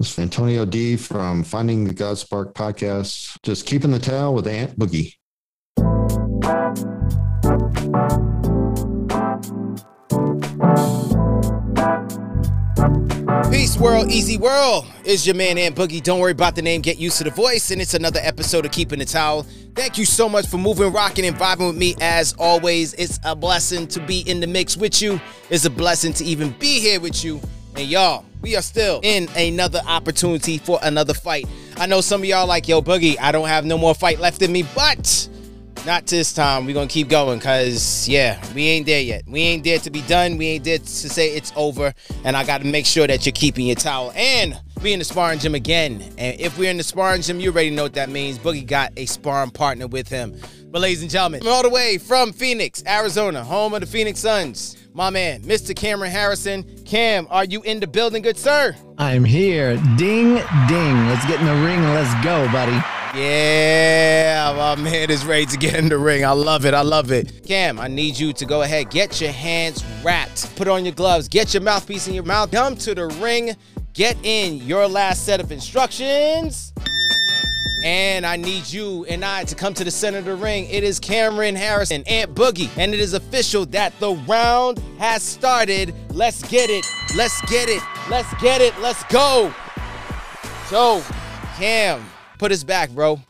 This is Antonio D from Finding the God Spark podcast. Just keeping the towel with Ant Boogie. Peace, world, easy world. Is your man Ant Boogie. Don't worry about the name, get used to the voice, and it's another episode of Keeping the Towel. Thank you so much for moving, rocking, and vibing with me as always. It's a blessing to be in the mix with you. It's a blessing to even be here with you. And y'all, we are still in another opportunity for another fight. I know some of y'all like, yo, Boogie, I don't have no more fight left in me, but not this time. We're gonna keep going because yeah, we ain't there yet. We ain't there to be done. We ain't there to say it's over. And I gotta make sure that you're keeping your towel and we in the sparring gym again. And if we're in the sparring gym, you already know what that means. Boogie got a sparring partner with him. But ladies and gentlemen, all the way from Phoenix, Arizona, home of the Phoenix Suns, my man, Mr. Cameron Harrison. Cam, are you in the building, good sir? I'm here. Ding, ding. Let's get in the ring and let's go, buddy. Yeah, my man is ready to get in the ring. I love it. I love it. Cam, I need you to go ahead, get your hands wrapped, put on your gloves, get your mouthpiece in your mouth, come to the ring, get in your last set of instructions. And I need you and I to come to the center of the ring. It is Cameron Harrison, Ant Boogie, and it is official that the round has started. Let's get it. Let's get it. Let's get it. Let's go. So, Cam, put us back, bro,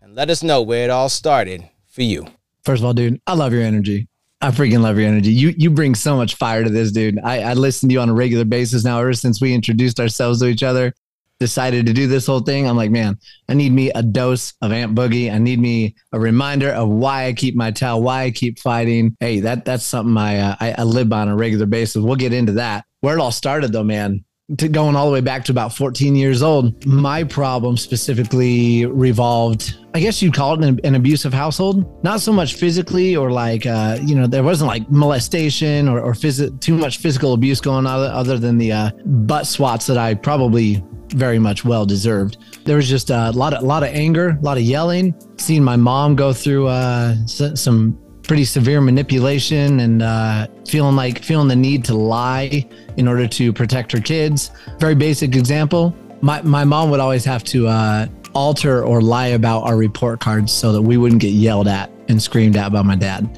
and let us know where it all started for you. First of all, dude, I love your energy. I freaking love your energy. You you bring so much fire to this, dude. I, I listen to you on a regular basis now, ever since we introduced ourselves to each other, decided to do this whole thing. I'm like, man, I need me a dose of Ant Boogie. I need me a reminder of why I keep my towel, why I keep fighting. Hey, that that's something I, uh, I I live by on a regular basis. We'll get into that. Where it all started, though, man to going all the way back to about 14 years old, my problem specifically revolved, I guess you'd call it an, an abusive household. Not so much physically or like, uh, you know, there wasn't like molestation or, or phys- too much physical abuse going on other than the uh, butt swats that I probably very much well deserved. There was just a lot of, a lot of anger, a lot of yelling, seeing my mom go through uh, some pretty severe manipulation and uh, feeling like feeling the need to lie in order to protect her kids. Very basic example. My my mom would always have to uh, alter or lie about our report cards so that we wouldn't get yelled at and screamed at by my dad,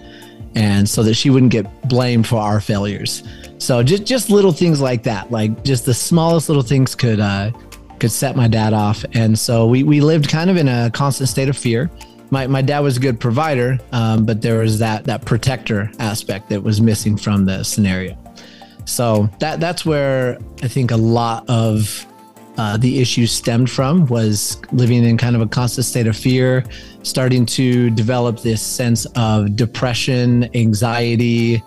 and so that she wouldn't get blamed for our failures. So just just little things like that, like just the smallest little things could uh, could set my dad off, and so we we lived kind of in a constant state of fear my, my dad was a good provider, um, but there was that that protector aspect that was missing from the scenario. So that that's where I think a lot of uh, the issues stemmed from was living in kind of a constant state of fear, starting to develop this sense of depression, anxiety,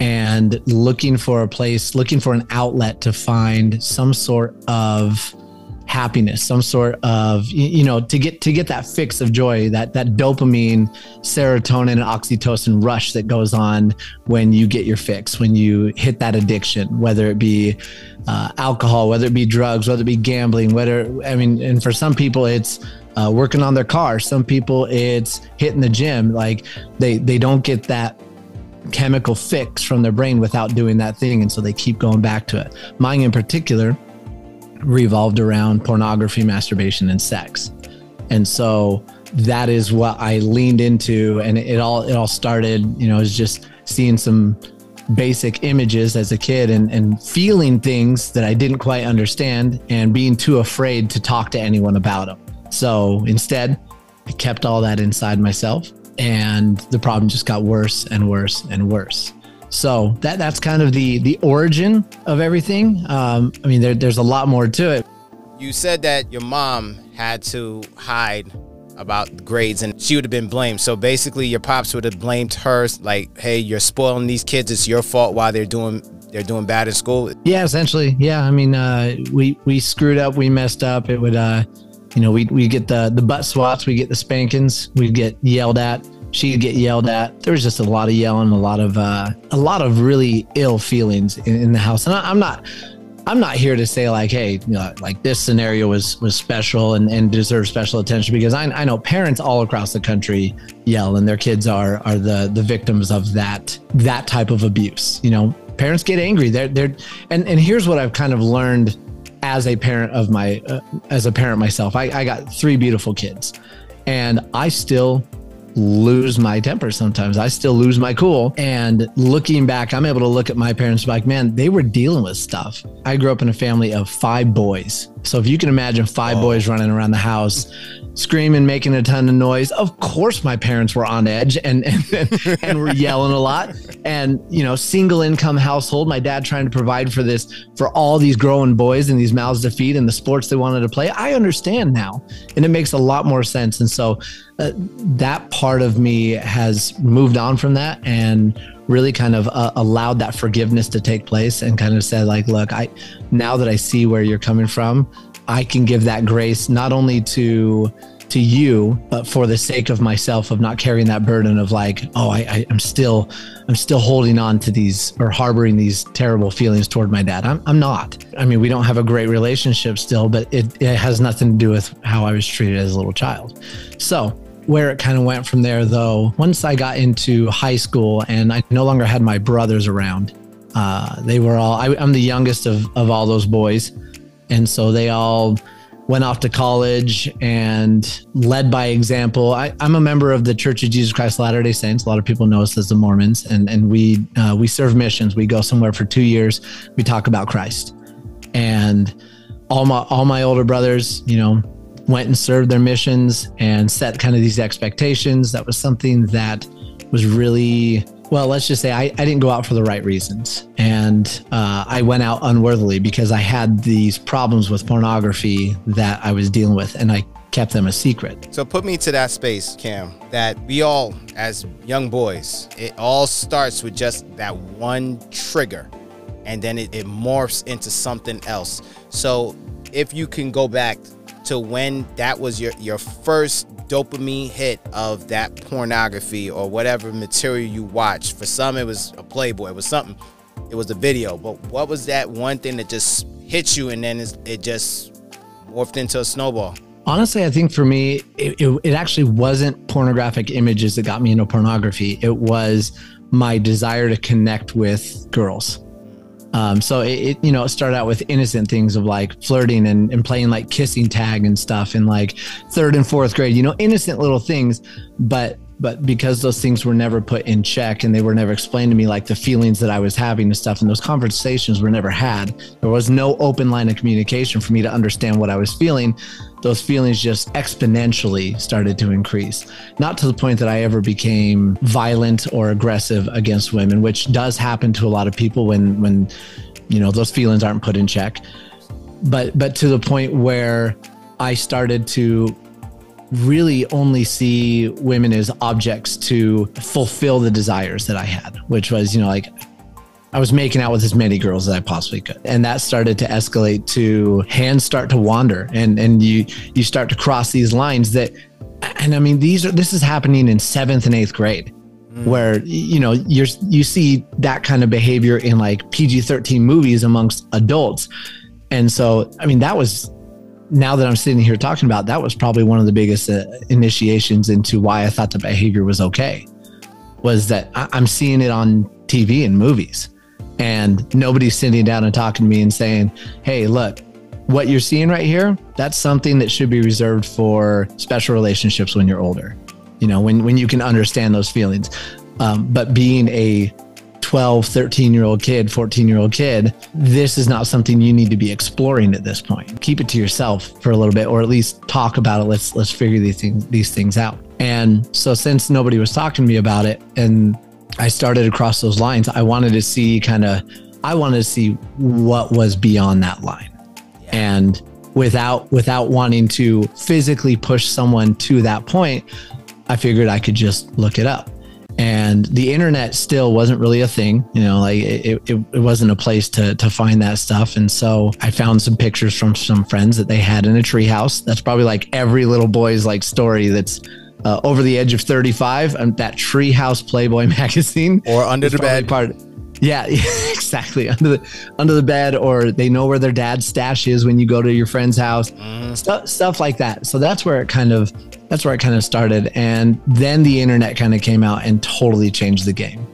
and looking for a place, looking for an outlet to find some sort of happiness some sort of you know to get to get that fix of joy that that dopamine serotonin and oxytocin rush that goes on when you get your fix when you hit that addiction whether it be uh, alcohol whether it be drugs whether it be gambling whether i mean and for some people it's uh, working on their car. Some people it's hitting the gym. Like they they don't get that chemical fix from their brain without doing that thing and so they keep going back to it. Mine in particular revolved around pornography, masturbation, and sex. And so that is what I leaned into. And it all it all started, you know, is just seeing some basic images as a kid and, and feeling things that I didn't quite understand and being too afraid to talk to anyone about them. So instead, I kept all that inside myself and the problem just got worse and worse and worse. So that that's kind of the the origin of everything. Um, I mean, there, there's a lot more to it. You said that your mom had to hide about grades and she would have been blamed. So basically, your pops would have blamed her, like, "Hey, you're spoiling these kids. It's your fault why they're doing they're doing bad in school." Yeah, essentially. Yeah, I mean, uh, we we screwed up, we messed up. It would, uh, you know, we we get the the butt swats, we get the spankings, we'd get yelled at she'd get yelled at. There was just a lot of yelling, a lot of uh, a lot of really ill feelings in, in the house. And I, am not I'm not here to say like, hey, you know, like this scenario was was special and, and deserves special attention because I, I know parents all across the country yell and their kids are are the the victims of that that type of abuse. You know, parents get angry. They're they're and and here's what I've kind of learned as a parent of my uh, as a parent myself. I, I got three beautiful kids, and I still lose my temper sometimes. I still lose my cool. And looking back, I'm able to look at my parents like, man, they were dealing with stuff. I grew up in a family of five boys. So if you can imagine five oh. boys running around the house, screaming, making a ton of noise. Of course, my parents were on edge and and, and were yelling a lot. And you know, single income household. My dad trying to provide for this for all these growing boys and these mouths to feed and the sports they wanted to play. I understand now, and it makes a lot more sense. And so, uh, that part of me has moved on from that and really kind of uh, allowed that forgiveness to take place and kind of said like look i now that i see where you're coming from I can give that grace not only to to you, but for the sake of myself of not carrying that burden of like, oh, I, I am still I'm still holding on to these or harboring these terrible feelings toward my dad. I'm I'm not. I mean, we don't have a great relationship still, but it, it has nothing to do with how I was treated as a little child. So where it kind of went from there though, once I got into high school and I no longer had my brothers around, uh, they were all I, I'm the youngest of of all those boys and so they all went off to college and led by example. I, am a member of the Church of Jesus Christ Latter Day Saints. A lot of people know us as the Mormons, and and we uh, we serve missions. We go somewhere for two years. We talk about Christ, and all my all my older brothers, you know, went and served their missions and set kind of these expectations. That was something that was really well, let's just say I, I didn't go out for the right reasons. And uh, I went out unworthily because I had these problems with pornography that I was dealing with and I kept them a secret. So put me to that space, Cam, that we all, as young boys, it all starts with just that one trigger and then it, it morphs into something else. So if you can go back to when that was your, your first dopamine hit of that pornography or whatever material you watch. For some, it was a Playboy, it was something, it was a video. But what was that one thing that just hit you and then it just morphed into a snowball? Honestly, I think for me, it, it, it actually wasn't pornographic images that got me into pornography. It was my desire to connect with girls. Um, so it, it, you know, it started out with innocent things of like flirting and, and playing like kissing tag and stuff in like third and fourth grade, you know, innocent little things. But but because those things were never put in check and they were never explained to me like the feelings that i was having and stuff and those conversations were never had there was no open line of communication for me to understand what i was feeling those feelings just exponentially started to increase. Not to the point that i ever became violent or aggressive against women which does happen to a lot of people when when you know those feelings aren't put in check. But but to the point where i started to really only see women as objects to fulfill the desires that I had, which was, you know, like I was making out with as many girls as I possibly could. And that started to escalate to hands start to wander and and you you start to cross these lines that and I mean these are this is happening in 7th and 8th grade mm. where you know you're you see that kind of behavior in like PG-13 movies amongst adults. And so I mean that was now that I'm sitting here talking about, that was probably one of the biggest uh, initiations into why I thought the behavior was okay. Was that I- I'm seeing it on TV and movies, and nobody's sitting down and talking to me and saying, "Hey, look, what you're seeing right here, that's something that should be reserved for special relationships when you're older. You know, when when you can understand those feelings. Um, but being a 12, 13 year old kid, 14 year old kid, this is not something you need to be exploring at this point. Keep it to yourself for a little bit, or at least talk about it. Let's let's figure these things these things out. And so since nobody was talking to me about it, and I started across those lines, I wanted to see kind of I wanted to see what was beyond that line. Yeah. And without without wanting to physically push someone to that point, I figured I could just look it up and the internet still wasn't really a thing you know like it, it, it, wasn't a place to to find that stuff and so i found some pictures from some friends that they had in a treehouse that's probably like every little boy's like story that's uh, over the edge of 35 and that treehouse playboy magazine or under the bed part yeah, exactly. Under the under the bed, or they know where their dad's stash is when you go to your friend's house. Mm. Stuff stuff like that. So that's where it kind of that's where it kind of started, and then the internet kind of came out and totally changed the game.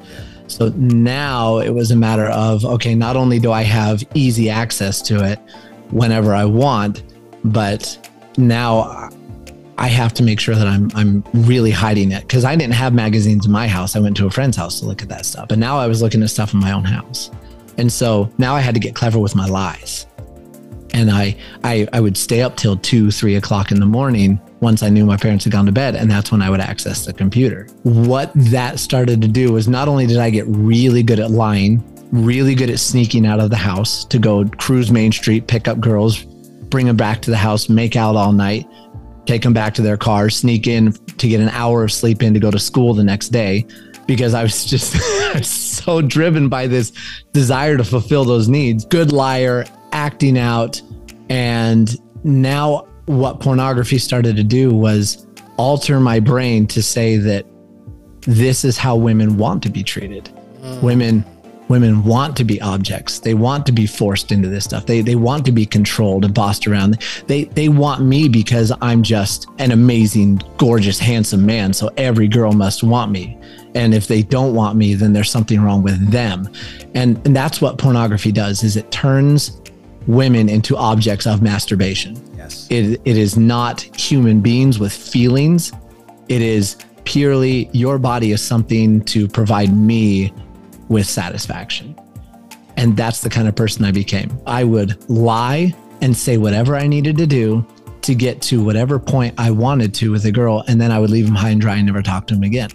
So now it was a matter of okay, not only do I have easy access to it, whenever I want. But now I have to make sure that I'm I'm really hiding it because I didn't have magazines in my house. I went to a friend's house to look at that stuff, but now I was looking at stuff in my own house, and so now I had to get clever with my lies. And I I I would stay up till two three o'clock in the morning once I knew my parents had gone to bed, and that's when I would access the computer. What that started to do was not only did I get really good at lying, really good at sneaking out of the house to go cruise Main Street, pick up girls, bring them back to the house, make out all night, take them back to their car, sneak in to get an hour of sleep in to go to school the next day because I was just so driven by this desire to fulfill those needs. Good liar, acting out. And now what pornography started to do was alter my brain to say that this is how women want to be treated. Mm. Women women want to be objects. They want to be forced into this stuff. They they want to be controlled and bossed around. They they want me because I'm just an amazing, gorgeous, handsome man. So every girl must want me. And if they don't want me, then there's something wrong with them. And and that's what pornography does is it turns women into objects of masturbation. Yes. It it is not human beings with feelings. It is purely your body is something to provide me with satisfaction. And that's the kind of person I became. I would lie and say whatever I needed to do to get to whatever point I wanted to with a girl. And then I would leave him high and dry and never talk to him again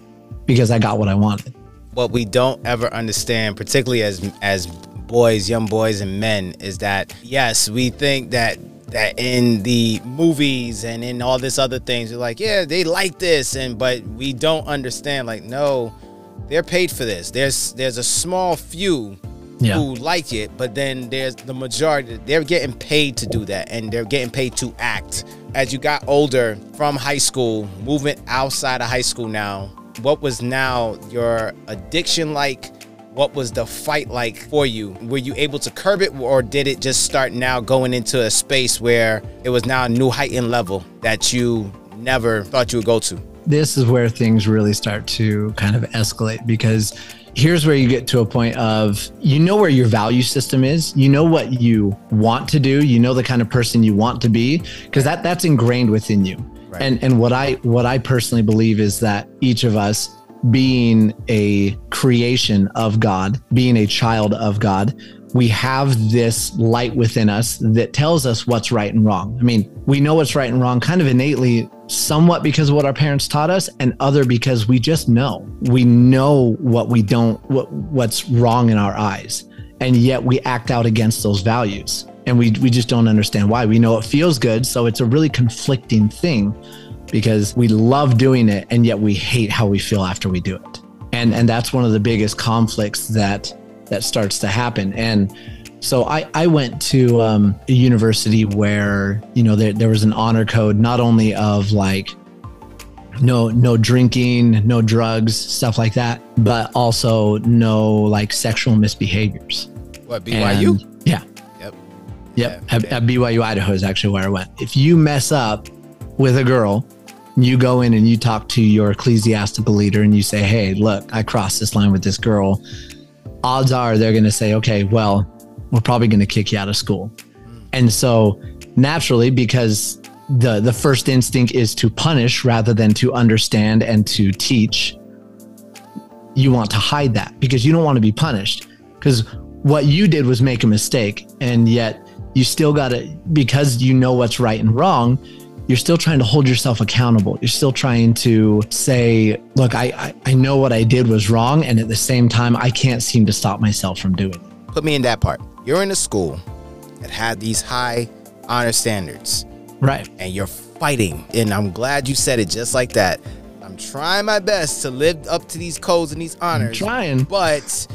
because I got what I wanted. What we don't ever understand, particularly as as boys, young boys and men, is that yes, we think that that in the movies and in all this other things, we're like, yeah, they like this, and but we don't understand, like, no, they're paid for this. There's there's a small few yeah. who like it, but then there's the majority. They're getting paid to do that, and they're getting paid to act. As you got older from high school, moving outside of high school now, what was now your addiction like? What was the fight like for you? Were you able to curb it, or did it just start now going into a space where it was now a new heightened level that you never thought you would go to? This is where things really start to kind of escalate because here's where you get to a point of you know where your value system is. You know what you want to do. You know the kind of person you want to be because that that's ingrained within you. Right. and and what i what i personally believe is that each of us being a creation of god being a child of god we have this light within us that tells us what's right and wrong. I mean, we know what's right and wrong kind of innately, somewhat because of what our parents taught us, and other because we just know. We know what we don't, what, what's wrong in our eyes. And yet we act out against those values. And we, we just don't understand why. We know it feels good. So it's a really conflicting thing because we love doing it and yet we hate how we feel after we do it. And, and that's one of the biggest conflicts that that starts to happen. And so I, I went to um, a university where, you know, there, there was an honor code, not only of like, no no drinking no drugs stuff like that but also no like sexual misbehaviors. What byu and, yeah. Yep. Yep. Yeah, at, at byu idaho is actually where i went. If you mess up with a girl you go in and you talk to your ecclesiastical leader and you say hey look i crossed this line with this girl odds are they're going to say, okay, well, we're probably going to kick you out of school. And so naturally, because the the first instinct is to punish rather than to understand and to teach, you want to hide that because you don't want to be punished. Because what you did was make a mistake, and yet you still got to because you know what's right and wrong you're still trying to hold yourself accountable. You're still trying to say, look, I, I, I, know what I did was wrong. And at the same time, I can't seem to stop myself from doing it. Put me in that part. You're in a school that had these high honor standards. Right. And you're fighting. And I'm glad you said it just like that. I'm trying my best to live up to these codes and these honors. I'm trying. But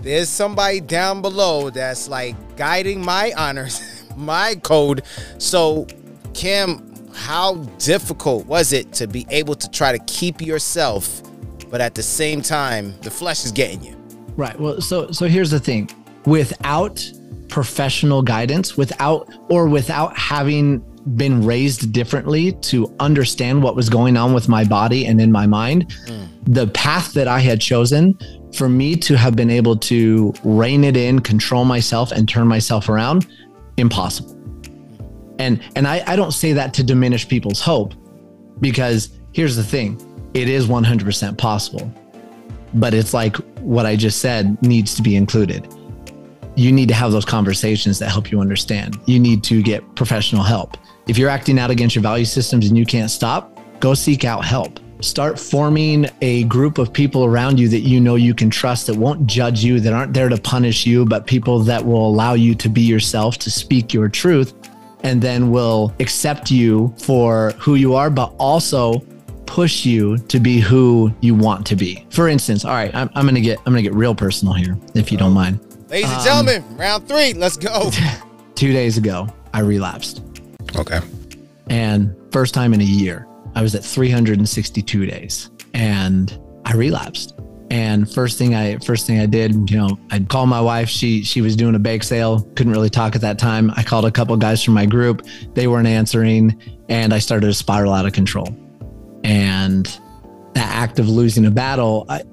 there's somebody down below that's like guiding my honors, my code. So, Cam, how difficult was it to be able to try to keep yourself, but at the same time, the flesh is getting you? Right. Well, so so here's the thing. Without professional guidance, without or without having been raised differently to understand what was going on with my body and in my mind, mm. the path that I had chosen for me to have been able to rein it in, control myself, and turn myself around, impossible And and I, I don't say that to diminish people's hope because here's the thing it is 100% possible. But it's like what I just said needs to be included. You need to have those conversations that help you understand. You need to get professional help. If you're acting out against your value systems and you can't stop, go seek out help. Start forming a group of people around you that you know you can trust that won't judge you, that aren't there to punish you, but people that will allow you to be yourself, to speak your truth, and then will accept you for who you are, but also push you to be who you want to be. For instance, all right, I'm, I'm gonna get I'm gonna get real personal here, if you don't mind. Ladies and gentlemen, um, round three, let's go. Two days ago, I relapsed. Okay. And first time in a year, I was at 362 days and I relapsed. And first thing I first thing I did, you know, I'd call my wife. She she was doing a bake sale, couldn't really talk at that time. I called a couple guys from my group. They weren't answering, and I started to spiral out of control. And that act of losing a battle, I,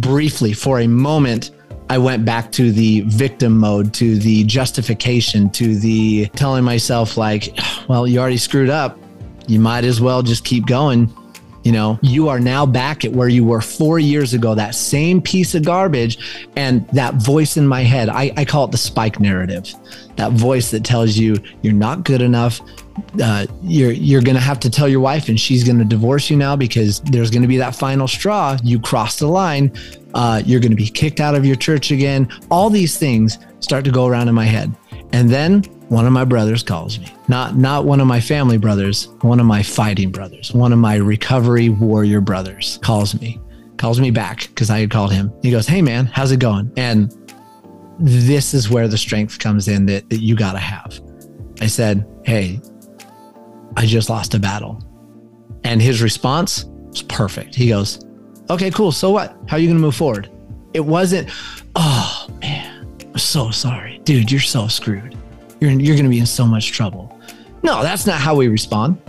briefly for a moment, I went back to the victim mode, to the justification, to the telling myself, like, well, you already screwed up. You might as well just keep going. You know, you are now back at where you were four years ago, that same piece of garbage. And that voice in my head, I, I call it the spike narrative. That voice that tells you you're not good enough. Uh, you're you're gonna have to tell your wife, and she's gonna divorce you now because there's gonna be that final straw. You crossed the line. Uh, you're gonna be kicked out of your church again. All these things start to go around in my head, and then one of my brothers calls me. Not not one of my family brothers, one of my fighting brothers, one of my recovery warrior brothers calls me. Calls me back because I had called him. He goes, "Hey man, how's it going?" And this is where the strength comes in that, that you got to have. I said, "Hey, I just lost a battle." And his response was perfect. He goes, "Okay, cool. So what? How are you going to move forward?" It wasn't, "Oh man, I'm so sorry. Dude, you're so screwed." You're, you're going to be in so much trouble. No, that's not how we respond.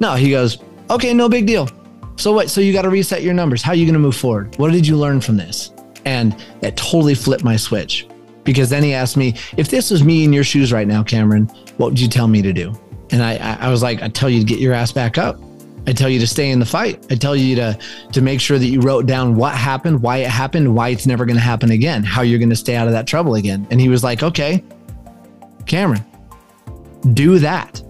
No, he goes, okay, no big deal. So what? So you got to reset your numbers. How are you going to move forward? What did you learn from this? And it totally flipped my switch because then he asked me, if this was me in your shoes right now, Cameron, what would you tell me to do? And I, I was like, I tell you to get your ass back up. I tell you to stay in the fight. I tell you to to make sure that you wrote down what happened, why it happened, why it's never going to happen again, how you're going to stay out of that trouble again. And he was like, "Okay, Cameron, do that.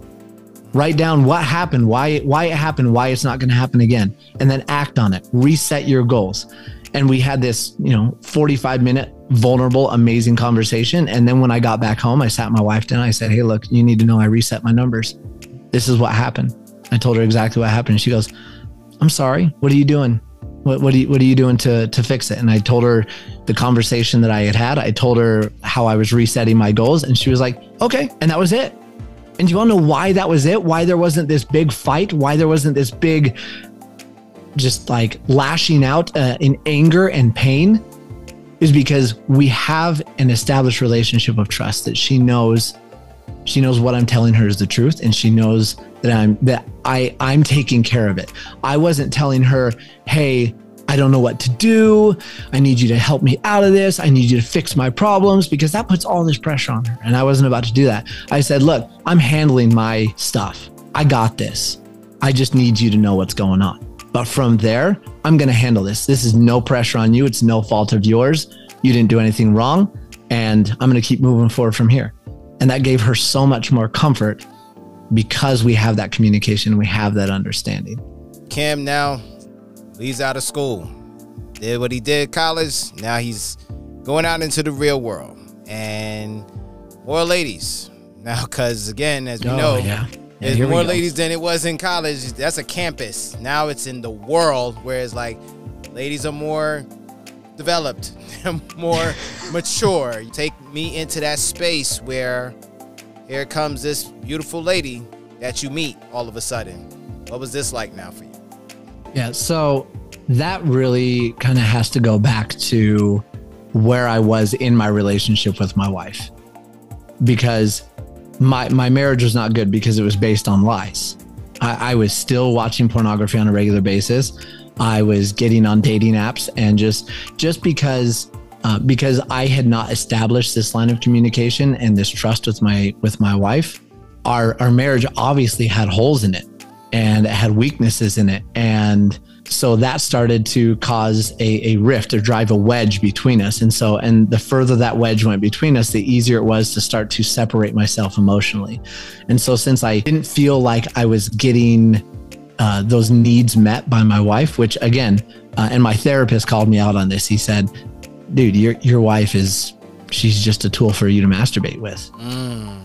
Write down what happened, why why it happened, why it's not going to happen again, and then act on it. Reset your goals. And we had this, you know, 45 minute vulnerable, amazing conversation. And then when I got back home, I sat my wife down. I said, Hey, look, you need to know I reset my numbers. This is what happened. I told her exactly what happened. She goes, I'm sorry. What are you doing? What, what, are you, what are you doing to, to fix it? And I told her the conversation that I had had. I told her how I was resetting my goals. And she was like, okay. And that was it. And do you to know why that was it? Why there wasn't this big fight? Why there wasn't this big, just like lashing out uh, in anger and pain? Is because we have an established relationship of trust that she knows she knows what I'm telling her is the truth and she knows that I'm that I I'm taking care of it. I wasn't telling her, "Hey, I don't know what to do. I need you to help me out of this. I need you to fix my problems because that puts all this pressure on her." And I wasn't about to do that. I said, "Look, I'm handling my stuff. I got this. I just need you to know what's going on." But from there, I'm going to handle this. This is no pressure on you. It's no fault of yours. You didn't do anything wrong. And I'm going to keep moving forward from here. And that gave her so much more comfort because we have that communication, we have that understanding. Cam now leaves out of school, did what he did college. Now he's going out into the real world and more ladies now. Because again, as we oh, know, yeah. Yeah, there's more ladies than it was in college. That's a campus. Now it's in the world, whereas like ladies are more developed, more mature. You take me into that space where here comes this beautiful lady that you meet all of a sudden. What was this like now for you? Yeah, so that really kind of has to go back to where I was in my relationship with my wife. Because my my marriage was not good because it was based on lies. I, I was still watching pornography on a regular basis. I was getting on dating apps and just just because uh, because I had not established this line of communication and this trust with my with my wife, our our marriage obviously had holes in it and it had weaknesses in it. And so that started to cause a, a rift or drive a wedge between us. And so and the further that wedge went between us the easier it was to start to separate myself emotionally. And so since i didn't feel like i was getting uh, those needs met by my wife which again uh, and my therapist called me out on this. He said dude your your wife is she's just a tool for you to masturbate with Mm.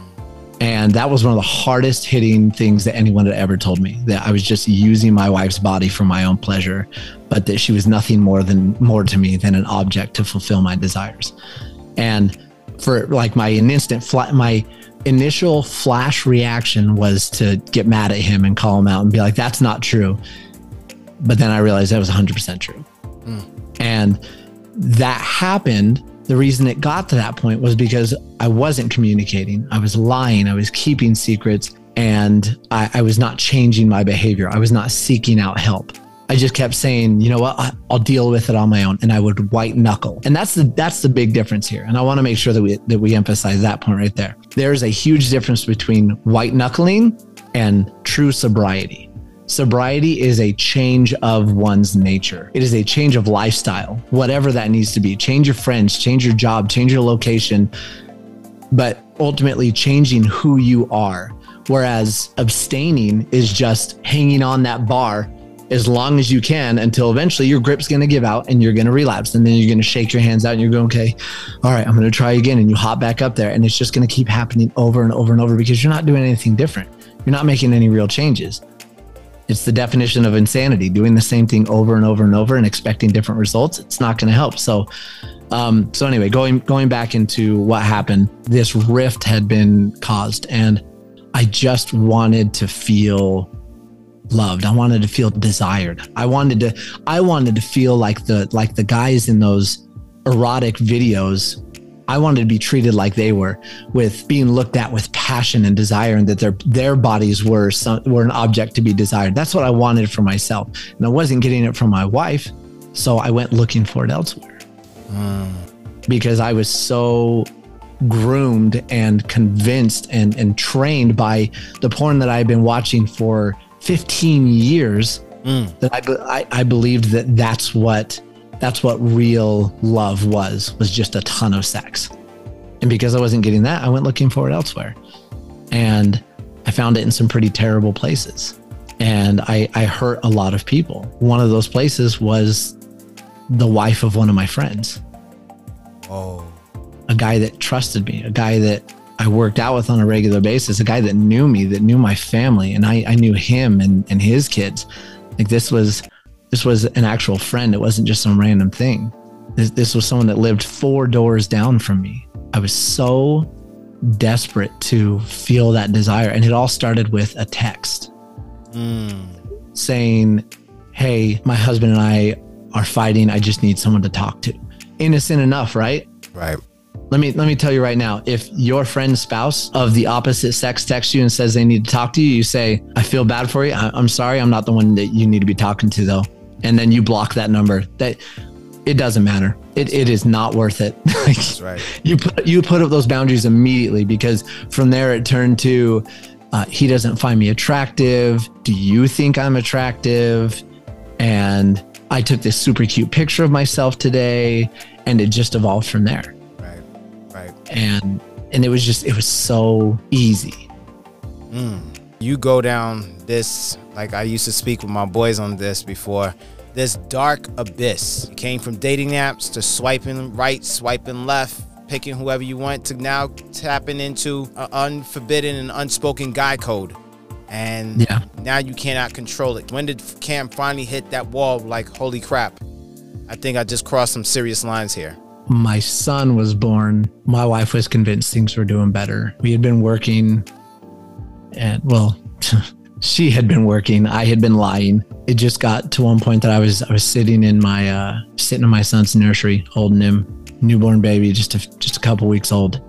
and that was one of the hardest hitting things that anyone had ever told me that I was just using my wife's body for my own pleasure, but that she was nothing more than more to me than an object to fulfill my desires. And for like my instant flat, my initial flash reaction was to get mad at him and call him out and be like, that's not true. But then I realized that was 100% true. And that happened. The reason it got to that point was because I wasn't communicating. I was lying. I was keeping secrets and I, I was not changing my behavior. I was not seeking out help. I just kept saying, you know what, I'll deal with it on my own, and I would white knuckle. And that's the that's the big difference here. And I want to make sure that we that we emphasize that point right there. There's a huge difference between white knuckling and true sobriety. Sobriety is a change of one's nature. It is a change of lifestyle, whatever that needs to be. Change your friends, change your job, change your location, but ultimately changing who you are. Whereas abstaining is just hanging on that bar as long as you can until eventually your grip's going to give out and you're going to relapse. And then you're going to shake your hands out and you're going, okay, all right, I'm going to try again. And you hop back up there. And it's just going to keep happening over and over and over because you're not doing anything different. You're not making any real changes. It's the definition of insanity, doing the same thing over and over and over and expecting different results. It's not going to help. So, um, so anyway, going going back into what happened, this rift had been caused, and I just wanted to feel loved. I wanted to feel desired. I wanted to I wanted to feel like the like the guys in those erotic videos. I wanted to be treated like they were, with being looked at with passion and desire, and that their their bodies were some, were an object to be desired. That's what I wanted for myself, and I wasn't getting it from my wife, so I went looking for it elsewhere because I was so groomed and convinced and, and trained by the porn that I've been watching for 15 years Mm. that I, I, I believed that that's what that's what real love was was just a ton of sex. And because I wasn't getting that I went looking for it elsewhere. And I found it in some pretty terrible places. And I, I hurt a lot of people. One of those places was the wife of one of my friends. Oh. a guy that trusted me, a guy that I worked out with on a regular basis, a guy that knew me, that knew my family, and I, I knew him and, and his kids. Like this was this was an actual friend. It wasn't just some random thing. This, this was someone that lived four doors down from me. I was so desperate to feel that desire. And it all started with a text Mm. saying, Hey, my husband and I are fighting. I just need someone to talk to. Innocent enough, right? Right. Let me let me tell you right now. If your friend's spouse of the opposite sex texts you and says they need to talk to you, you say, "I feel bad for you. I, I'm sorry. I'm not the one that you need to be talking to, though." And then you block that number. That it doesn't matter. It, it is not worth it. Like, That's right. you put you put up those boundaries immediately because from there it turned to uh, he doesn't find me attractive. Do you think I'm attractive? And I took this super cute picture of myself today, and it just evolved from there Right. Right. and and it was just it was so easy Mm. You go down this, like I used to speak with my boys on this before, this dark abyss. You came from dating apps to swiping right, swiping left, picking whoever you want to now tapping into an unforbidden and unspoken guy code. And Yeah. now you cannot control it. When did Cam finally hit that wall like, holy crap? I think I just crossed some serious lines here. my son was born my wife was convinced things were doing better we had been working and well she had been working. I had been lying. It just got to one point that i was i was sitting in my uh sitting in my son's nursery holding him newborn baby just a, just a couple weeks old.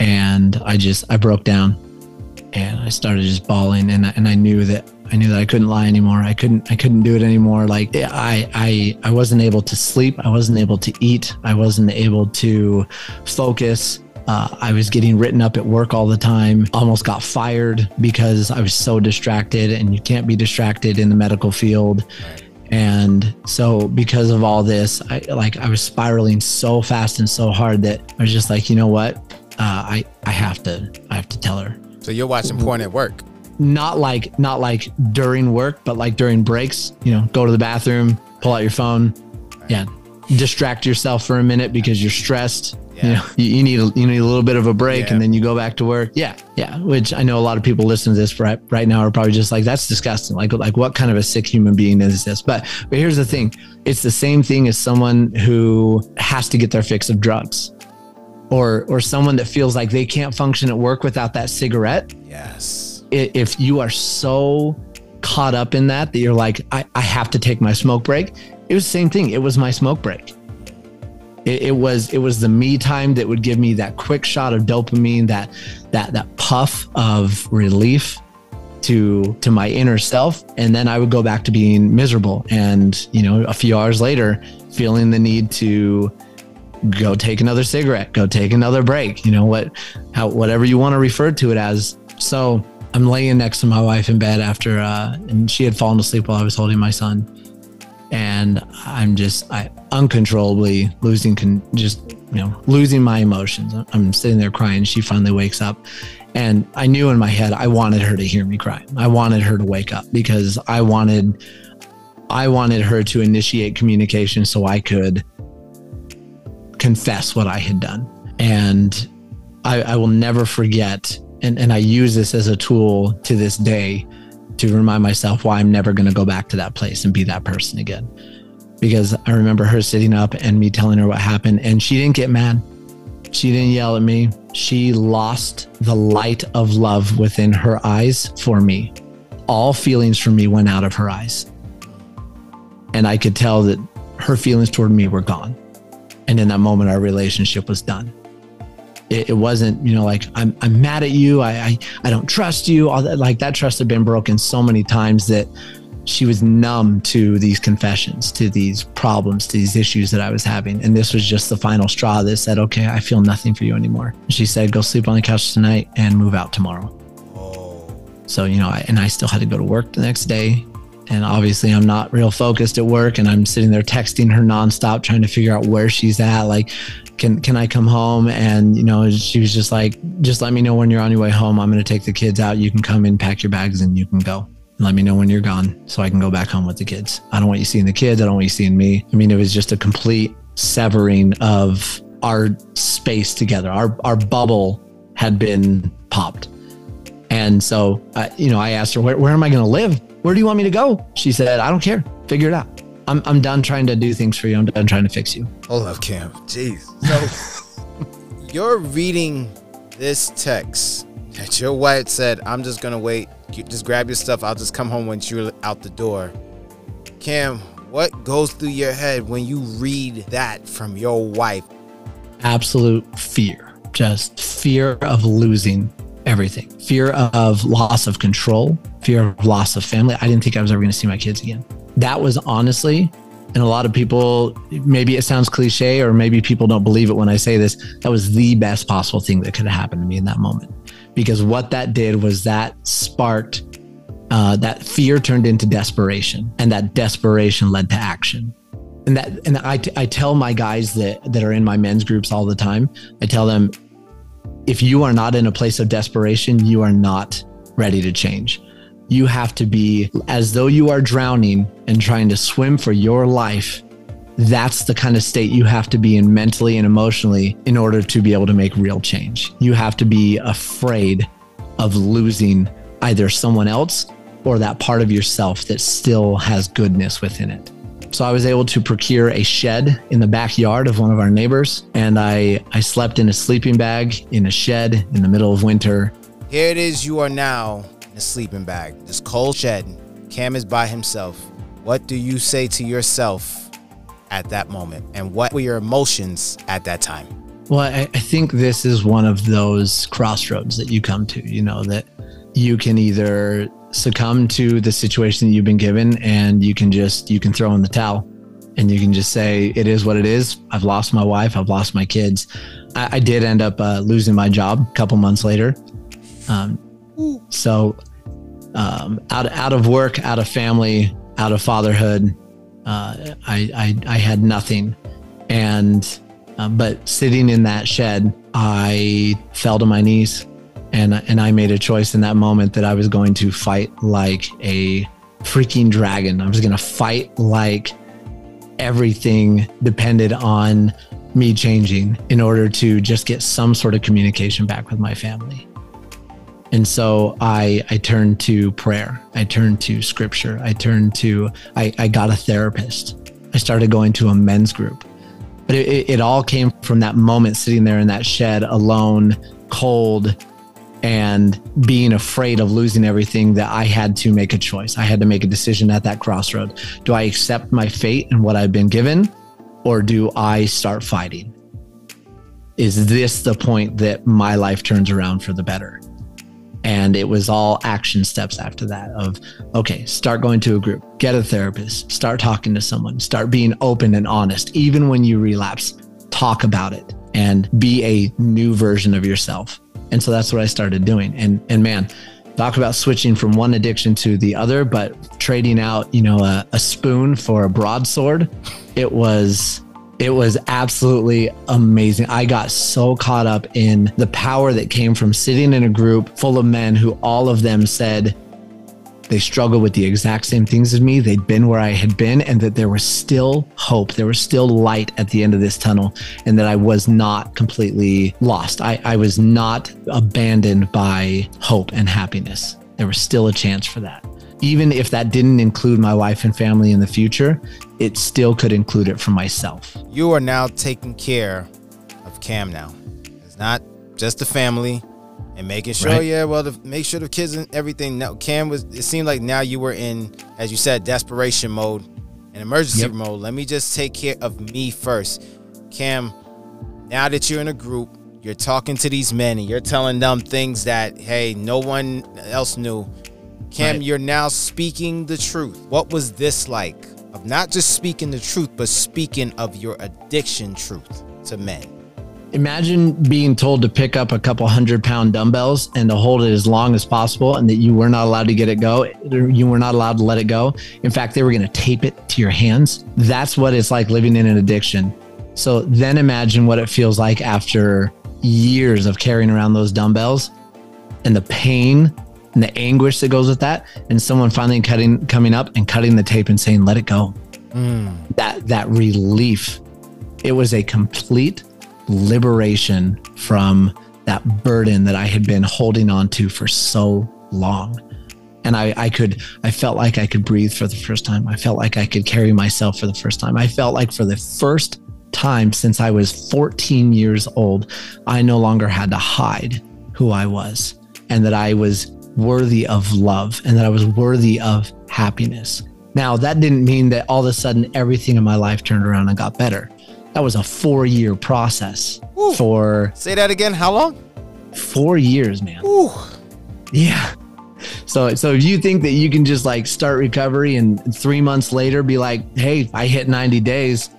And i just i broke down and i started just bawling. And, I- and i knew that i knew that i couldn't lie anymore. I couldn't i couldn't do it anymore. Like i i i wasn't able to sleep. I wasn't able to eat. I wasn't able to focus Uh, I was getting written up at work all the time, almost got fired because I was so distracted, and you can't be distracted in the medical field. And so because of all this, I like I was spiraling so fast and so hard that I was just like, you know what? Uh, I I have to I have to tell her. So you're watching porn at work. Not like not like during work, but like during breaks, you know, go to the bathroom, pull out your phone. Yeah. Distract yourself for a minute because you're stressed. Yeah. You know, you, you need a, you need a little bit of a break Yeah. and then you go back to work. Yeah. Yeah. Which I know a lot of people listening to this right, right now are probably just like, that's disgusting. Like, like what kind of a sick human being is this? But, but here's the thing. It's the same thing as someone who has to get their fix of drugs or, or someone that feels like they can't function at work without that cigarette Yes. if you are so caught up in that that you're like, I, I have to take my smoke break. It was the same thing. It was my smoke break. It, it was it was the me time that would give me that quick shot of dopamine, that that that puff of relief to to my inner self, and then I would go back to being miserable. And you know, a few hours later, feeling the need to go take another cigarette, go take another break. You know what, how whatever you want to refer to it as. So I'm laying next to my wife in bed after, uh, and she had fallen asleep while I was holding my son, and I'm just I uncontrollably losing, con- just you know, losing my emotions. I'm sitting there crying. She finally wakes up, and I knew in my head I wanted her to hear me cry. I wanted her to wake up because I wanted. I wanted her to initiate communication so I could confess what I had done. And I, I will never forget, and, and I use this as a tool to this day to remind myself why I'm never going to go back to that place and be that person again. Because I remember her sitting up and me telling her what happened, and she didn't get mad. She didn't yell at me. She lost the light of love within her eyes for me. All feelings for me went out of her eyes. And I could tell that her feelings toward me were gone. And in that moment, our relationship was done. It, it wasn't, you know, like I'm, I'm mad at you. I, I, I don't trust you. All that, like that trust had been broken so many times that she was numb to these confessions, to these problems, to these issues that I was having. And this was just the final straw that said, okay, I feel nothing for you anymore. She said, go sleep on the couch tonight and move out tomorrow. Oh. So, you know, I, and I still had to go to work the next day. And obviously, I'm not real focused at work, and I'm sitting there texting her nonstop, trying to figure out where she's at. Like, can can I come home? And you know, she was just like, just let me know when you're on your way home. I'm to take the kids out. You can come in, pack your bags, and you can go. Let me know when you're gone, so I can go back home with the kids. I don't want you seeing the kids. I don't want you seeing me. I mean, it was just a complete severing of our space together. Our our bubble had been popped. And so, uh, you know, I asked her, where, where am I going to live? Where do you want me to go? She said, I don't care. Figure it out. I'm, I'm done trying to do things for you. I'm done trying to fix you. Oh, Hold up, Cam. Jeez. So you're reading this text that your wife said, I'm just gonna wait. You just grab your stuff. I'll just come home once you're out the door. Cam, what goes through your head when you read that from your wife? Absolute fear, just fear of losing everything, fear of loss of control, fear of loss of family. I didn't think I was ever going to see my kids again. That was honestly, and a lot of people, maybe it sounds cliche or maybe people don't believe it when I say this, that was the best possible thing that could have happened to me in that moment. Because what that did was that sparked, uh, that fear turned into desperation, and that desperation led to action. And that, and I, I tell my guys that that are in my men's groups all the time. I tell them, if you are not in a place of desperation, you are not ready to change. You have to be as though you are drowning and trying to swim for your life. That's the kind of state you have to be in mentally and emotionally in order to be able to make real change. You have to be afraid of losing either someone else or that part of yourself that still has goodness within it. So I was able to procure a shed in the backyard of one of our neighbors, and I, I slept in a sleeping bag in a shed in the middle of winter. Here it is, you are now in a sleeping bag, this cold shed. Cam is by himself. What do you say to yourself at that moment? And what were your emotions at that time? Well, I, I think this is one of those crossroads that you come to, you know, that you can either succumb to the situation that you've been given and you can just you can throw in the towel and you can just say it is what it is. I've lost my wife. I've lost my kids. I, I did end up uh, losing my job a couple months later. Um, so um, out out of work, out of family, out of fatherhood, uh, I, I I had nothing, and uh, but sitting in that shed, I fell to my knees, and and I made a choice in that moment that I was going to fight like a freaking dragon. I was going to fight like everything depended on me changing in order to just get some sort of communication back with my family. And so I I turned to prayer. I turned to scripture. I turned to I, I got a therapist. I started going to a men's group. But it, it all came from that moment sitting there in that shed alone, cold, and being afraid of losing everything that I had to make a choice. I had to make a decision at that crossroad. Do I accept my fate and what I've been given, or do I start fighting? Is this the point that my life turns around for the better? And it was all action steps after that of, okay, start going to a group, get a therapist, start talking to someone, start being open and honest. Even when you relapse, talk about it and be a new version of yourself. And so that's what I started doing. And, and man, talk about switching from one addiction to the other, but trading out, you know, a, a spoon for a broadsword. It was it was absolutely amazing. I got so caught up in the power that came from sitting in a group full of men who all of them said they struggled with the exact same things as me. They'd been where I had been, and that there was still hope. There was still light at the end of this tunnel, and that I was not completely lost. I, I was not abandoned by hope and happiness. There was still a chance for that even if that didn't include my wife and family in the future, it still could include it for myself. You are now taking care of Cam now. It's not just the family and making sure, right. yeah, well, to make sure the kids and everything. Now, Cam was, it seemed like now you were in, as you said, desperation mode and emergency yep. mode. Let me just take care of me first. Cam, now that you're in a group, you're talking to these men and you're telling them things that, hey, no one else knew Cam, right. you're now speaking the truth. What was this like of not just speaking the truth, but speaking of your addiction truth to men? Imagine being told to pick up a couple hundred pound dumbbells and to hold it as long as possible, and that you were not allowed to get it go. You were not allowed to let it go. In fact, they were going to tape it to your hands. That's what it's like living in an addiction. So then imagine what it feels like after years of carrying around those dumbbells and the pain and the anguish that goes with that, and someone finally cutting, coming up and cutting the tape and saying, "Let it go." Mm. That that relief, it was a complete liberation from that burden that I had been holding on to for so long. And I, I could, I felt like I could breathe for the first time. I felt like I could carry myself for the first time. I felt like for the first time since I was 14 years old, I no longer had to hide who I was and that I was worthy of love and that I was worthy of happiness. Now, that didn't mean that all of a sudden everything in my life turned around and got better. That was a four year process Ooh. for. Say that again. How long? Four years, man. Ooh. Yeah. So, so if you think that you can just like start recovery and three months later be like, hey, I hit 90 days,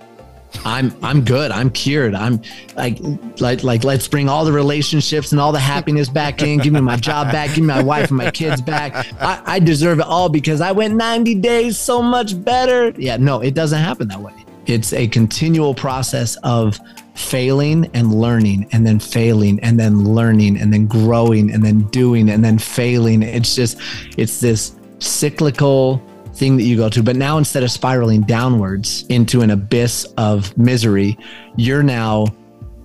I'm I'm good. I'm cured. I'm like like like let's bring all the relationships and all the happiness back in. Give me my job back. Give me my wife and my kids back. I, I deserve it all because I went 90 days so much better. Yeah, no, it doesn't happen that way. It's a continual process of failing and learning and then failing and then learning and then growing and then doing and then failing. It's just it's this cyclical thing that you go to. But now instead of spiraling downwards into an abyss of misery, you're now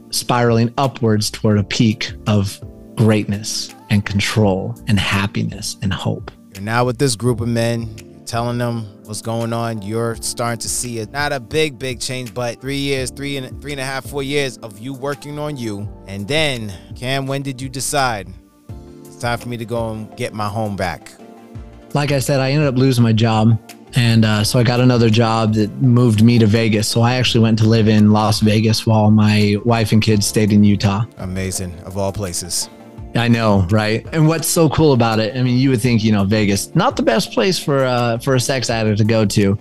spiraling upwards toward a peak of greatness and control and happiness and hope. You're now with this group of men, telling them what's going on. You're starting to see it. Not a big, big change, but three years, three and three and a half, four years of you working on you. And then, Cam, when did you decide it's time for me to go and get my home back? Like I said, I ended up losing my job. And uh, so I got another job that moved me to Vegas. So I actually went to live in Las Vegas while my wife and kids stayed in Utah. Amazing, of all places. I know, right? And what's so cool about it? I mean, you would think, you know, Vegas, not the best place for uh, for a sex addict to go to,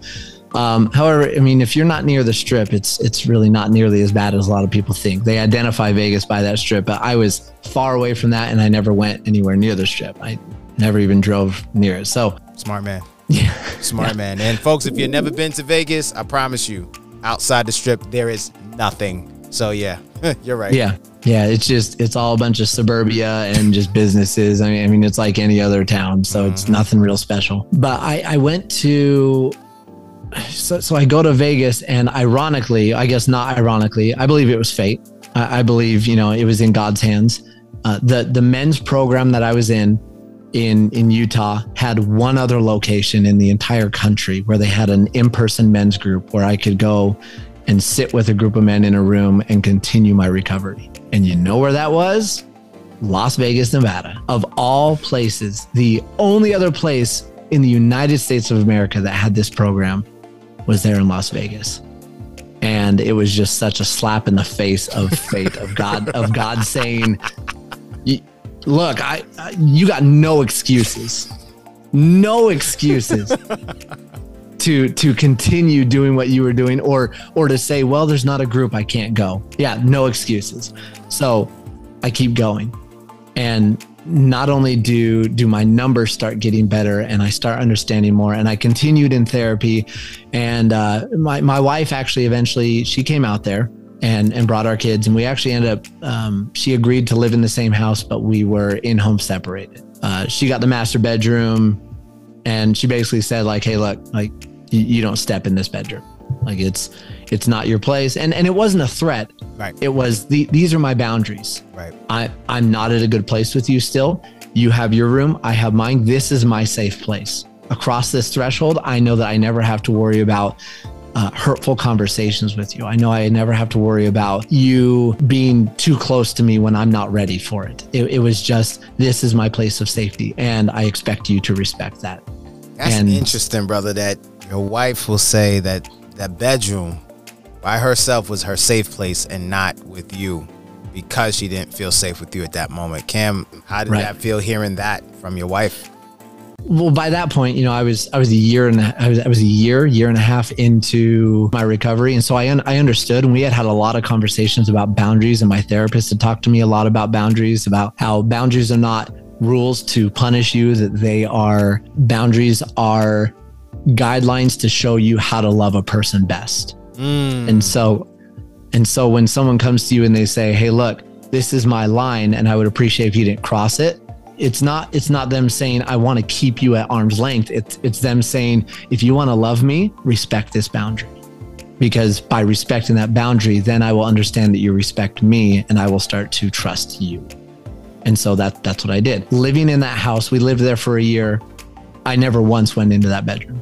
Um, however, I mean, if you're not near the strip, it's it's really not nearly as bad as a lot of people think. They identify Vegas by that strip, but I was far away from that, and I never went anywhere near the strip. I never even drove near it. So Smart man. yeah, Smart Yeah. man. And folks, if you've never been to Vegas, I promise you, outside the strip, there is nothing. So yeah, you're right. yeah, yeah. It's just it's all a bunch of suburbia and just businesses. I mean, I mean, it's like any other town, so it's nothing real special. But I I went to. So, so I go to Vegas, and ironically, I guess not ironically, I believe it was fate. I, I believe you know it was in God's hands. Uh, the the men's program that I was in in in Utah had one other location in the entire country where they had an in-person men's group where I could go and sit with a group of men in a room and continue my recovery. And you know where that was? Las Vegas, Nevada. Of all places, the only other place in the United States of America that had this program was there in Las Vegas. And it was just such a slap in the face of fate of God of God saying, "Y- "Look, I, I you got no excuses. No excuses." to to continue doing what you were doing or or to say well there's not a group i can't go yeah no excuses so i keep going and not only do do my numbers start getting better and i start understanding more and i continued in therapy and uh, my, my wife actually eventually she came out there and and brought our kids. And we actually ended up um, she agreed to live in the same house but we were in home separated. Uh, she got the master bedroom and she basically said like hey look like you, you don't step in this bedroom. Like it's it's not your place. And and it wasn't a threat. Right. it was the, these are my boundaries. Right. i i'm not at a good place with you still. You have your room. I have mine. This is my safe place. Across this threshold i know that i never have to worry about uh, hurtful conversations with you. I know I never have to worry about you being too close to me when I'm not ready for it. It, it was just, this is my place of safety, and I expect you to respect that. That's And- interesting, brother. That your wife will say that that bedroom by herself was her safe place and not with you because she didn't feel safe with you at that moment. Cam, how did Right. that feel hearing that from your wife? Well, by that point, you know, I was I was a year and a- I was I was a year year and a half into my recovery, and so I un, I understood, and we had had a lot of conversations about boundaries, and my therapist had talked to me a lot about boundaries, about how boundaries are not rules to punish you, that they are boundaries are guidelines to show you how to love a person best. Mm. And so, and so when someone comes to you and they say, "Hey, look, this is my line, and I would appreciate if you didn't cross it," it's not it's not them saying, "I want to keep you at arm's length." It's it's them saying, "If you want to love me, respect this boundary." Because by respecting that boundary, then I will understand that you respect me, and I will start to trust you. And so that that's what I did. Living in that house, we lived there for a year. I never once went into that bedroom,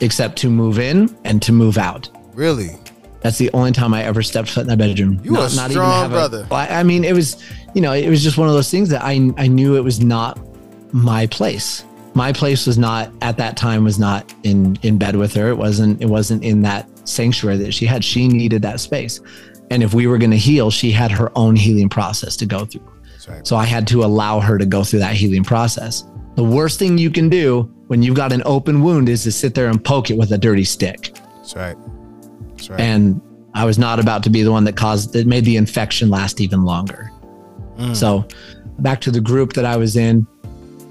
except to move in and to move out. really? That's the only time I ever stepped foot in that bedroom. You not, a strong brother. I I mean, it was, you know, it was just one of those things that I I knew it was not my place. My place was not at that time was not in in bed with her. It wasn't it wasn't in that sanctuary that she had. She needed that space. And if we were going to heal, she had her own healing process to go through. Right. So I had to allow her to go through that healing process. The worst thing you can do when you've got an open wound is to sit there and poke it with a dirty stick That's right. Right. and I was not about to be the one that caused that made the infection last even longer. Mm. So back to the group that I was in,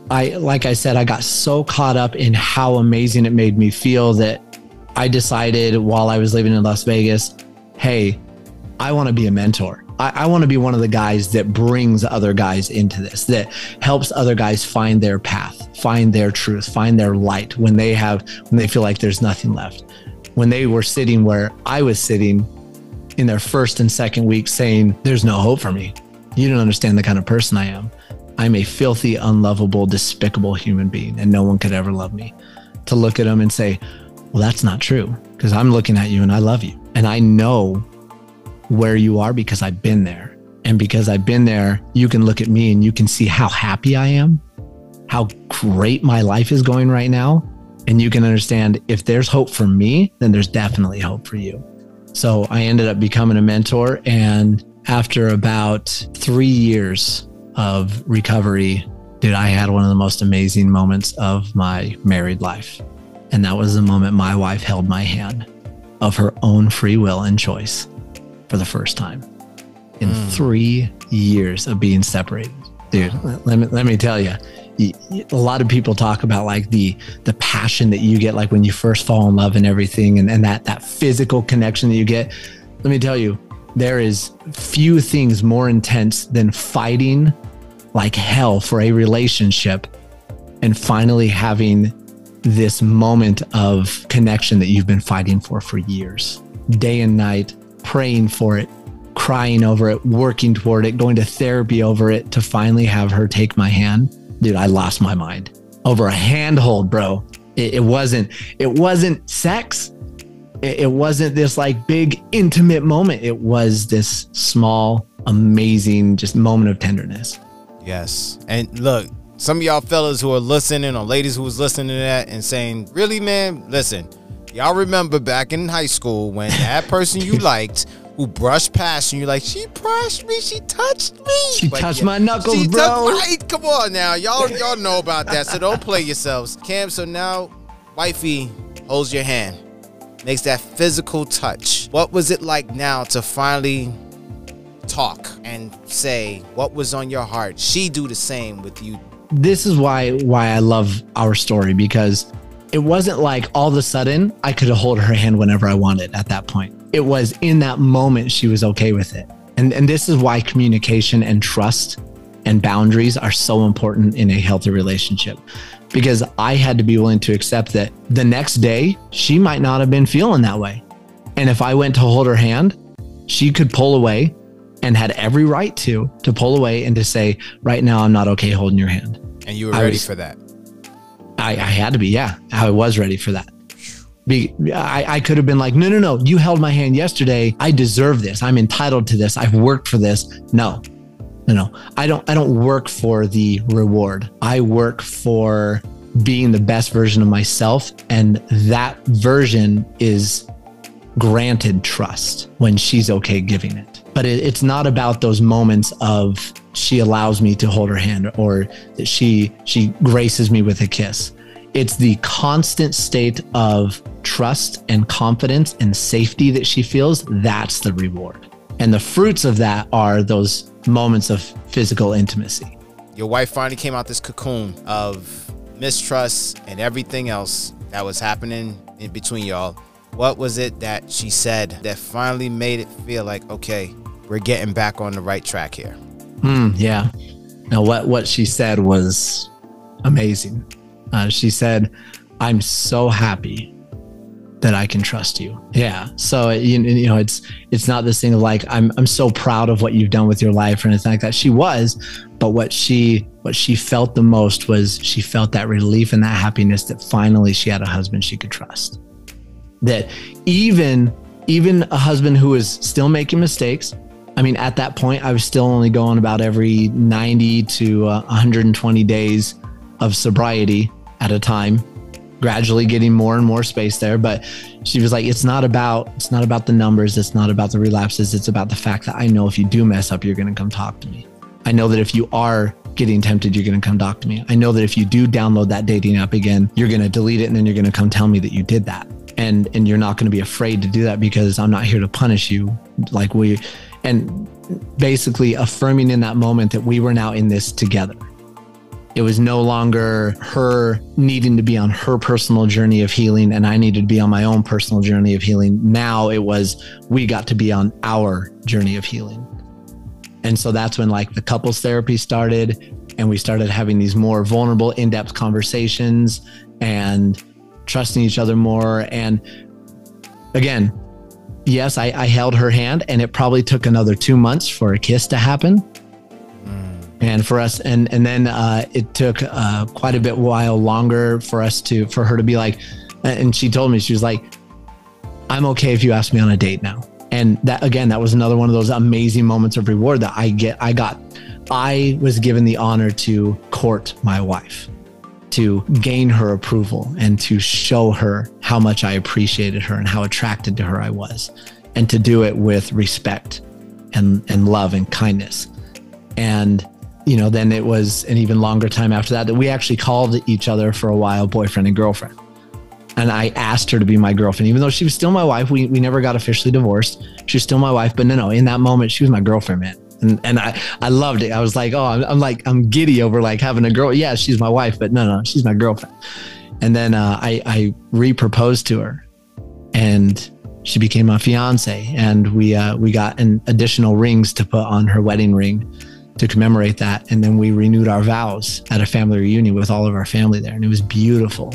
I like I said, I got so caught up in how amazing it made me feel that I decided while I was living in Las Vegas, hey, I want to be a mentor. I, I want to be one of the guys that brings other guys into this, that helps other guys find their path, find their truth, find their light when they have when they feel like there's nothing left. When they were sitting where I was sitting in their first and second week saying, There's no hope for me. You don't understand the kind of person I am. I'm a filthy, unlovable, despicable human being, and no one could ever love me. To look at them and say, Well, that's not true, because I'm looking at you and I love you. And I know where you are because I've been there. And because I've been there, you can look at me and you can see how happy I am, how great my life is going right now. And you can understand if there's hope for me, then there's definitely hope for you. So I ended up becoming a mentor. And after about three years of recovery, dude, I had one of the most amazing moments of my married life. And that was the moment my wife held my hand of her own free will and choice for the first time in mm. three years of being separated. Dude, let me, let me tell you, a lot of people talk about like the the passion that you get like when you first fall in love and everything and, and that that physical connection that you get let me tell you there is few things more intense than fighting like hell for a relationship and finally having this moment of connection that you've been fighting for for years, day and night, praying for it, crying over it, working toward it, going to therapy over it to finally have her take my hand. Dude, I lost my mind over a handhold, bro. It, it wasn't, it wasn't sex. It, it wasn't this like big intimate moment. It was this small, amazing, just moment of tenderness. Yes. And look, some of y'all fellas who are listening or ladies who was listening to that and saying, really, man, listen, y'all remember back in high school when that person you liked who brushed past you, you're like, she brushed me, she touched me. She touched yeah, my knuckles, bro. Touched, right? Come on now. Y'all, y'all know about that. So don't play yourselves. Cam, so now wifey holds your hand, makes that physical touch. What was it like now to finally talk and say what was on your heart? She do the same with you this is why why I love our story because it wasn't like all of a sudden I could hold her hand whenever I wanted at that point. It was in that moment she was okay with it. And and this is why communication and trust and boundaries are so important in a healthy relationship. Because I had to be willing to accept that the next day she might not have been feeling that way. And if I went to hold her hand, she could pull away and had every right to to pull away and to say, right now I'm not okay holding your hand. And you were ready was, for that. I, I had to be, yeah. I was ready for that. Be, I, I could have been like, no, no, no. You held my hand yesterday. I deserve this. I'm entitled to this. I've worked for this. No, no, no. I don't. I don't work for the reward. I work for being the best version of myself, and that version is granted trust when she's okay giving it but it, it's not about those moments of she allows me to hold her hand or that she she graces me with a kiss it's the constant state of trust and confidence and safety that she feels that's the reward and the fruits of that are those moments of physical intimacy your wife finally came out this cocoon of mistrust and everything else that was happening in between y'all what was it that she said that finally made it feel like okay we're getting back on the right track here. Hmm. yeah. Now, what what she said was amazing. Uh, she said, "I'm so happy that I can trust you." Yeah. So you, you know, it's it's not this thing of like I'm I'm so proud of what you've done with your life or anything like that. She was, but what she what she felt the most was she felt that relief and that happiness that finally she had a husband she could trust. That even even a husband who is still making mistakes, I mean, at that point, I was still only going about every 90 to uh, 120 days of sobriety at a time, gradually getting more and more space there. But she was like, it's not about, it's not about the numbers. It's not about the relapses. It's about the fact that I know if you do mess up, you're going to come talk to me. I know that if you are getting tempted, you're going to come talk to me. I know that if you do download that dating app again, you're going to delete it and then you're going to come tell me that you did that. And, and you're not going to be afraid to do that because I'm not here to punish you. Like we, and basically affirming in that moment that we were now in this together. It was no longer her needing to be on her personal journey of healing and I needed to be on my own personal journey of healing. Now it was we got to be on our journey of healing. And so that's when like the couples therapy started and we started having these more vulnerable, in-depth conversations and trusting each other more and again, yes, I, I, held her hand, and it probably took another two months for a kiss to happen. And for us, and and then uh, it took uh, quite a bit while longer for us to for her to be like, and she told me she was like, "I'm okay if you ask me on a date now." And that again, that was another one of those amazing moments of reward that I get. I got, I was given the honor to court my wife to gain her approval and to show her how much I appreciated her and how attracted to her I was, and to do it with respect and, and love and kindness. And, you know, then it was an even longer time after that that we actually called each other for a while boyfriend and girlfriend. and I asked her to be my girlfriend, even though she was still my wife. We, we never got officially divorced. She was still my wife, but no, no, in that moment, she was my girlfriend, man. And, and I, I loved it. I was like, oh, I'm, I'm like, I'm giddy over like having a girl. Yeah, she's my wife, but no, no, she's my girlfriend. And then uh, I, I re-proposed to her and she became my fiance. And we, uh, we got an additional rings to put on her wedding ring to commemorate that. And then we renewed our vows at a family reunion with all of our family there. And it was beautiful.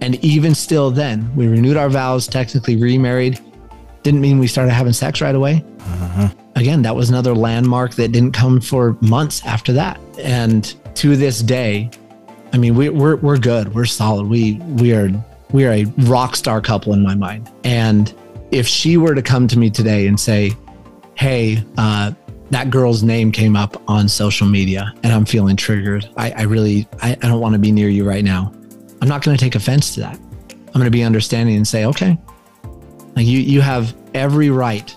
And even still, then we renewed our vows, technically remarried. Didn't mean we started having sex right away. Uh-huh. Again, that was another landmark that didn't come for months after that. And to this day, I mean, we, we're we're good. We're solid. We we are we are a rock star couple in my mind. And if she were to come to me today and say, "Hey, uh, that girl's name came up on social media, and I'm feeling triggered. I, I really I, I don't want to be near you right now." I'm not going to take offense to that. I'm going to be understanding and say, okay, like you, you have every right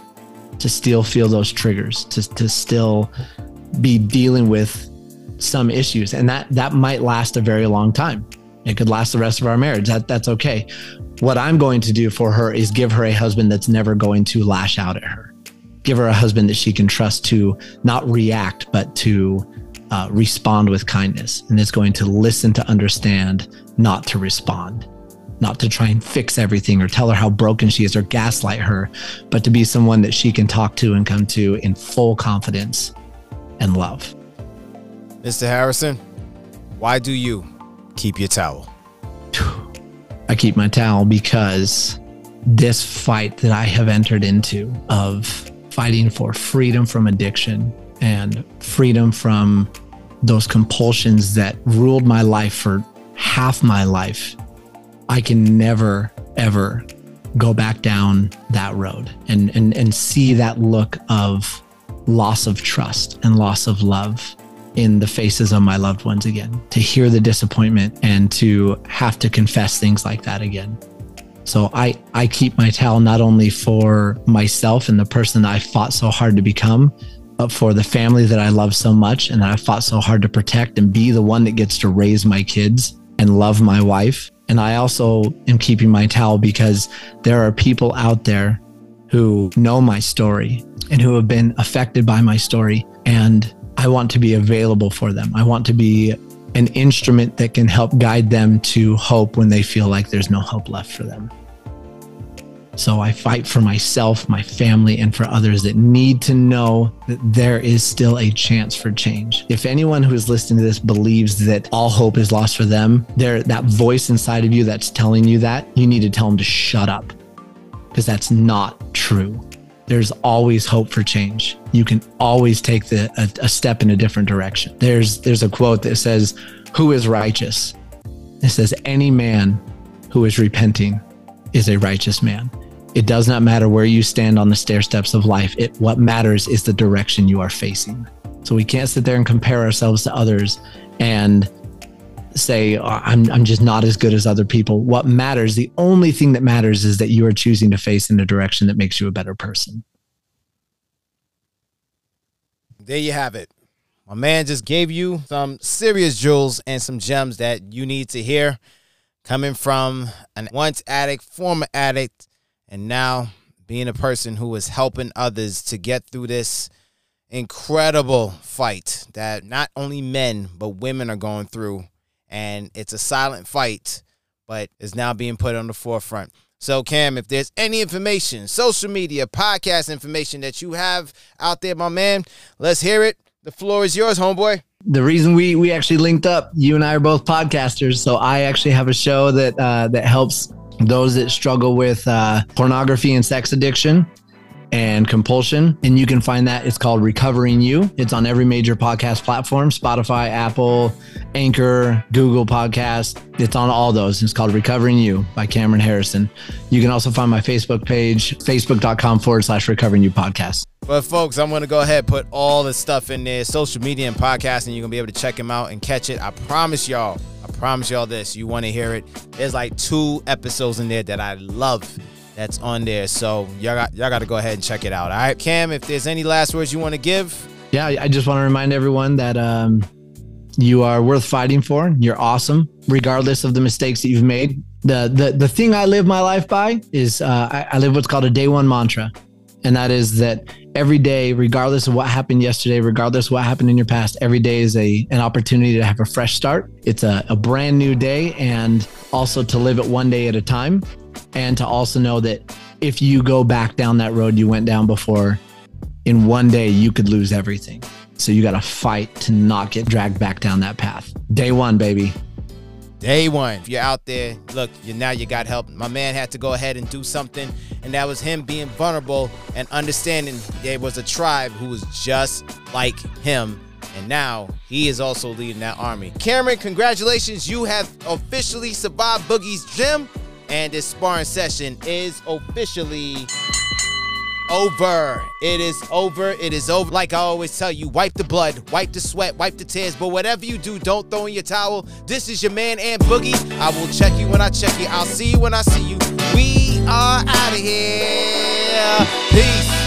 to still feel those triggers, to, to still be dealing with some issues. And that, that might last a very long time. It could last the rest of our marriage. That, that's okay. What I'm going to do for her is give her a husband that's never going to lash out at her. Give her a husband that she can trust to not react, but to uh, respond with kindness and is going to listen to understand, not to respond, not to try and fix everything or tell her how broken she is or gaslight her, but to be someone that she can talk to and come to in full confidence and love. Mr. Harrison, why do you keep your towel? I keep my towel because this fight that I have entered into of fighting for freedom from addiction and freedom from those compulsions that ruled my life for half my life, I can never, ever go back down that road and, and, and see that look of loss of trust and loss of love in the faces of my loved ones again, to hear the disappointment and to have to confess things like that again. So I, I keep my towel not only for myself and the person that I fought so hard to become, but for the family that I love so much and that I fought so hard to protect and be the one that gets to raise my kids and love my wife. And I also am keeping my towel because there are people out there who know my story and who have been affected by my story. And I want to be available for them. I want to be an instrument that can help guide them to hope when they feel like there's no hope left for them. So I fight for myself, my family, and for others that need to know that there is still a chance for change. If anyone who is listening to this believes that all hope is lost for them, there that voice inside of you that's telling you that, you need to tell them to shut up because that's not true. There's always hope for change. You can always take the, a, a step in a different direction. There's there's a quote that says, "Who is righteous?" It says, "Any man who is repenting is a righteous man." It does not matter where you stand on the stair steps of life. It what matters is the direction you are facing. So we can't sit there and compare ourselves to others and say oh, I'm I'm just not as good as other people. What matters, the only thing that matters is that you are choosing to face in a direction that makes you a better person. There you have it. My man just gave you some serious jewels and some gems that you need to hear coming from an once addict, former addict and now being a person who is helping others to get through this incredible fight that not only men but women are going through and it's a silent fight but is now being put on the forefront. So cam if there's any information social media podcast information that you have out there my man let's hear it. The floor is yours homeboy. The reason we we actually linked up you and i are both podcasters so i actually have a show that uh, that helps those that struggle with uh, pornography and sex addiction and compulsion. And you can find that. It's called Recovering You. It's on every major podcast platform Spotify, Apple, Anchor, Google Podcast. It's on all those. It's called Recovering You by Cameron Harrison. You can also find my Facebook page, facebook.com forward slash Recovering You podcast. But folks, I'm gonna go ahead and put all the stuff in there, social media and podcasting. You're gonna be able to check them out and catch it. I promise y'all. I promise y'all this. You want to hear it? There's like two episodes in there that I love. That's on there. So y'all got y'all got to go ahead and check it out. All right, Cam. If there's any last words you want to give, yeah, I just want to remind everyone that um, you are worth fighting for. You're awesome, regardless of the mistakes that you've made. the the the thing I live my life by is uh, I, I live what's called a day one mantra, and that is that every day, regardless of what happened yesterday, regardless what happened in your past, every day is a an opportunity to have a fresh start. It's a, a brand new day, and also to live it one day at a time, and to also know that if you go back down that road you went down before, in one day you could lose everything. So you got to fight to not get dragged back down that path. Day one, baby. Day one. If you're out there, look, you now you got help. My man had to go ahead and do something, and that was him being vulnerable and understanding there was a tribe who was just like him. And now he is also leading that army. Cameron, congratulations. You have officially survived Boogie's gym, and this sparring session is officially over. It is over. It is over. Like I always tell you, wipe the blood, wipe the sweat, wipe the tears. But whatever you do, don't throw in your towel. This is your man, Ant Boogie. I will check you when I check you. I'll see you when I see you. We are out of here. Peace.